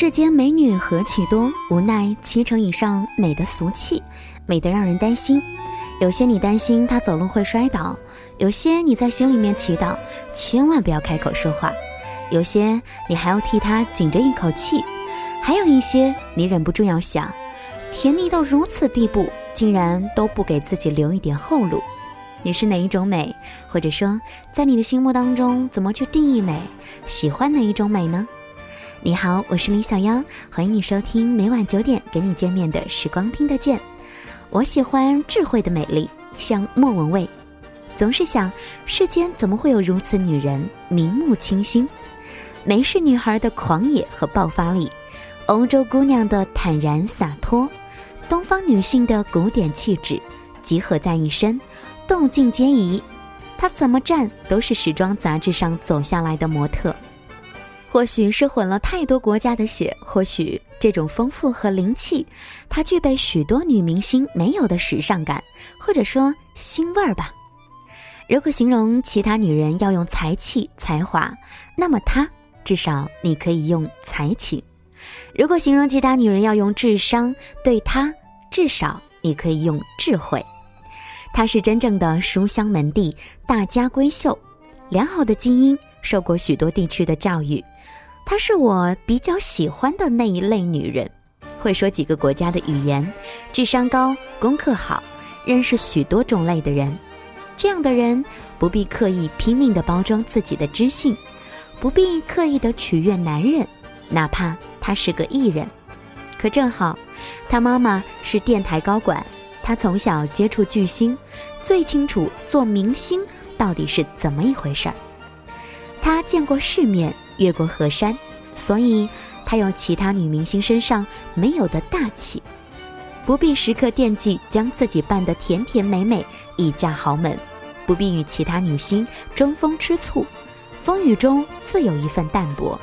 世间美女何其多，无奈七成以上美的俗气，美得让人担心。有些你担心她走路会摔倒，有些你在心里面祈祷千万不要开口说话，有些你还要替她紧着一口气，还有一些你忍不住要想，甜腻到如此地步，竟然都不给自己留一点后路。你是哪一种美？或者说，在你的心目当中，怎么去定义美？喜欢哪一种美呢？你好，我是李小妖，欢迎你收听每晚九点跟你见面的时光听得见。我喜欢智慧的美丽，像莫文蔚，总是想世间怎么会有如此女人，明目清新。美是女孩的狂野和爆发力，欧洲姑娘的坦然洒脱，东方女性的古典气质，集合在一身。动静皆宜，她怎么站都是时装杂志上走下来的模特。或许是混了太多国家的血，或许这种丰富和灵气，它具备许多女明星没有的时尚感，或者说腥味儿吧。如果形容其他女人要用才气、才华，那么她至少你可以用才情；如果形容其他女人要用智商，对她至少你可以用智慧。她是真正的书香门第，大家闺秀，良好的基因，受过许多地区的教育。她是我比较喜欢的那一类女人，会说几个国家的语言，智商高，功课好，认识许多种类的人。这样的人不必刻意拼命地包装自己的知性，不必刻意地取悦男人，哪怕他是个艺人。可正好，他妈妈是电台高管。他从小接触巨星，最清楚做明星到底是怎么一回事儿。他见过世面，越过河山，所以他有其他女明星身上没有的大气，不必时刻惦记将自己扮得甜甜美美以嫁豪门，不必与其他女星争风吃醋，风雨中自有一份淡泊。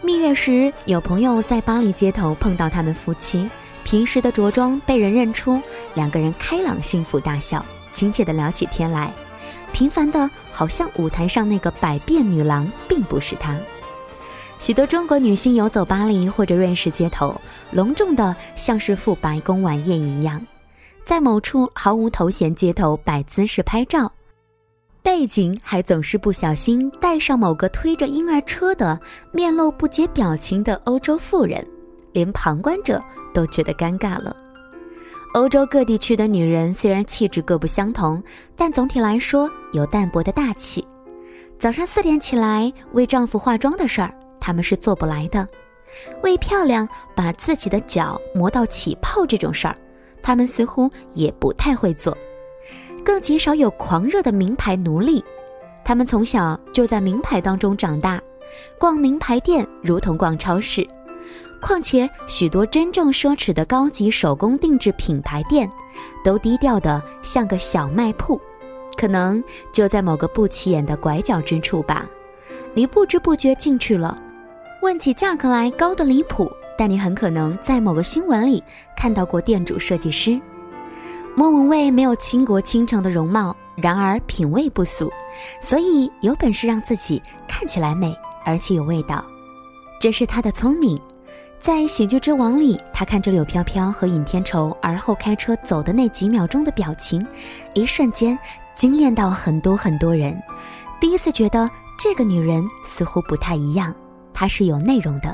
蜜月时，有朋友在巴黎街头碰到他们夫妻。平时的着装被人认出，两个人开朗幸福大笑，亲切地聊起天来。平凡的，好像舞台上那个百变女郎并不是她。许多中国女星游走巴黎或者瑞士街头，隆重的像是赴白宫晚宴一样，在某处毫无头衔街头摆姿势拍照，背景还总是不小心带上某个推着婴儿车的面露不解表情的欧洲妇人。连旁观者都觉得尴尬了。欧洲各地区的女人虽然气质各不相同，但总体来说有淡泊的大气。早上四点起来为丈夫化妆的事儿，她们是做不来的；为漂亮把自己的脚磨到起泡这种事儿，她们似乎也不太会做。更极少有狂热的名牌奴隶，她们从小就在名牌当中长大，逛名牌店如同逛超市。况且，许多真正奢侈的高级手工定制品牌店，都低调的像个小卖铺，可能就在某个不起眼的拐角之处吧。你不知不觉进去了，问起价格来高的离谱，但你很可能在某个新闻里看到过店主设计师。莫文蔚没有倾国倾城的容貌，然而品味不俗，所以有本事让自己看起来美，而且有味道，这是她的聪明。在《喜剧之王》里，他看着柳飘飘和尹天仇而后开车走的那几秒钟的表情，一瞬间惊艳到很多很多人。第一次觉得这个女人似乎不太一样，她是有内容的。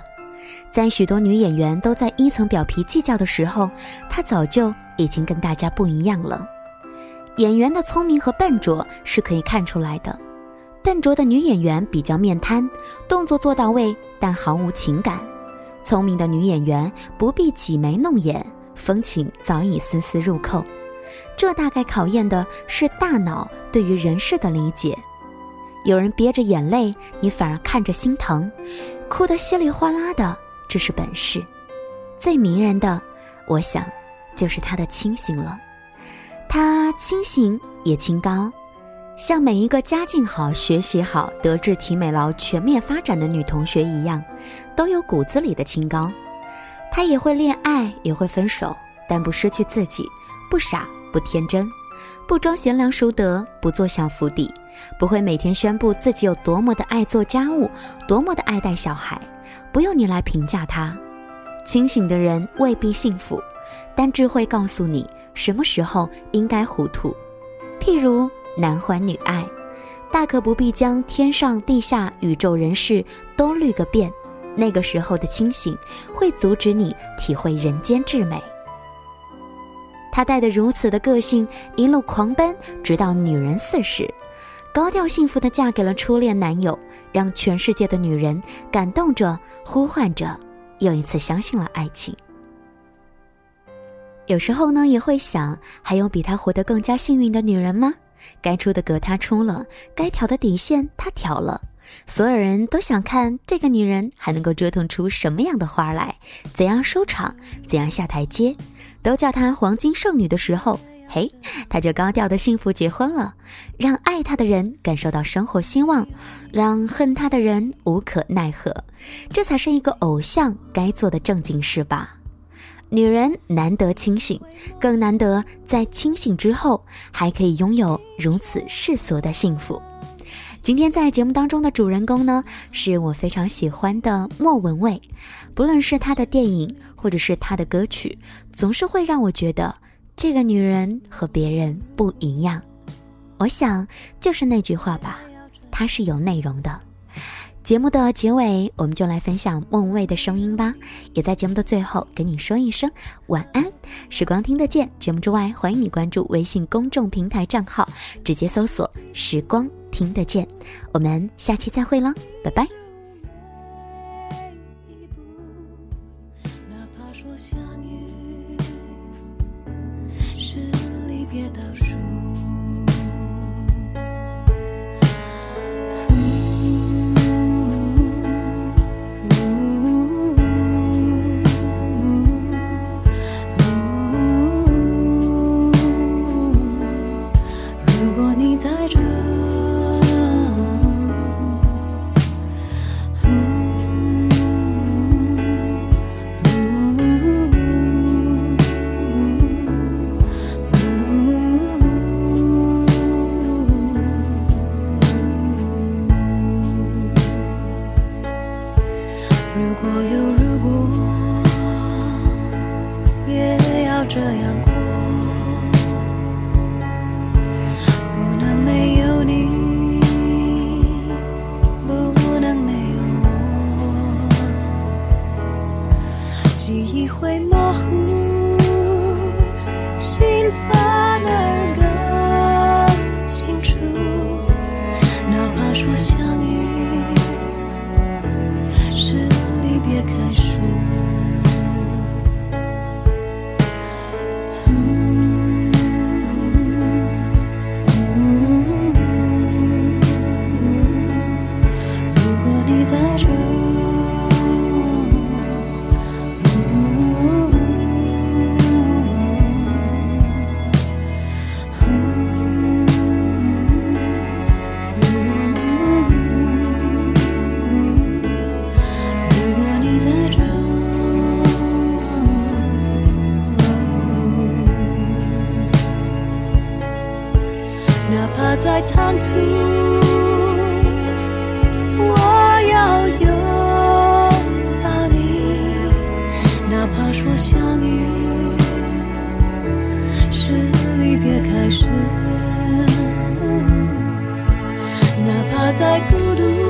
在许多女演员都在一层表皮计较的时候，她早就已经跟大家不一样了。演员的聪明和笨拙是可以看出来的。笨拙的女演员比较面瘫，动作做到位，但毫无情感。聪明的女演员不必挤眉弄眼，风情早已丝丝入扣。这大概考验的是大脑对于人事的理解。有人憋着眼泪，你反而看着心疼，哭得稀里哗啦的，这是本事。最迷人的，我想，就是她的清醒了。她清醒也清高。像每一个家境好、学习好、德智体美劳全面发展的女同学一样，都有骨子里的清高。她也会恋爱，也会分手，但不失去自己，不傻，不天真，不装贤良淑德，不做小伏底，不会每天宣布自己有多么的爱做家务，多么的爱带小孩，不用你来评价她。清醒的人未必幸福，但智慧告诉你什么时候应该糊涂。譬如男欢女爱，大可不必将天上地下、宇宙人世都滤个遍。那个时候的清醒，会阻止你体会人间至美。他带的如此的个性，一路狂奔，直到女人四十，高调幸福的嫁给了初恋男友，让全世界的女人感动着，呼唤着，又一次相信了爱情。有时候呢，也会想，还有比他活得更加幸运的女人吗？该出的格他出了，该挑的底线他挑了，所有人都想看这个女人还能够折腾出什么样的花来，怎样收场，怎样下台阶。都叫她黄金剩女的时候，嘿，她就高调的幸福结婚了，让爱她的人感受到生活希望，让恨她的人无可奈何，这才是一个偶像该做的正经事吧。女人难得清醒，更难得在清醒之后还可以拥有如此世俗的幸福。今天在节目当中的主人公呢，是我非常喜欢的莫文蔚。不论是她的电影，或者是她的歌曲，总是会让我觉得这个女人和别人不一样。我想就是那句话吧，她是有内容的。节目的结尾，我们就来分享莫文蔚的声音吧。也在节目的最后跟你说一声晚安。时光听得见，节目之外，欢迎你关注微信公众平台账号，直接搜索“时光”。听得见，我们下期再会了，拜拜。所有如果也要这样过不能没有你不能没有我。记忆会模糊心反而更清楚哪怕说相遇一棵树满足，我要拥抱你，哪怕说相遇。是离别开始，哪怕在孤独。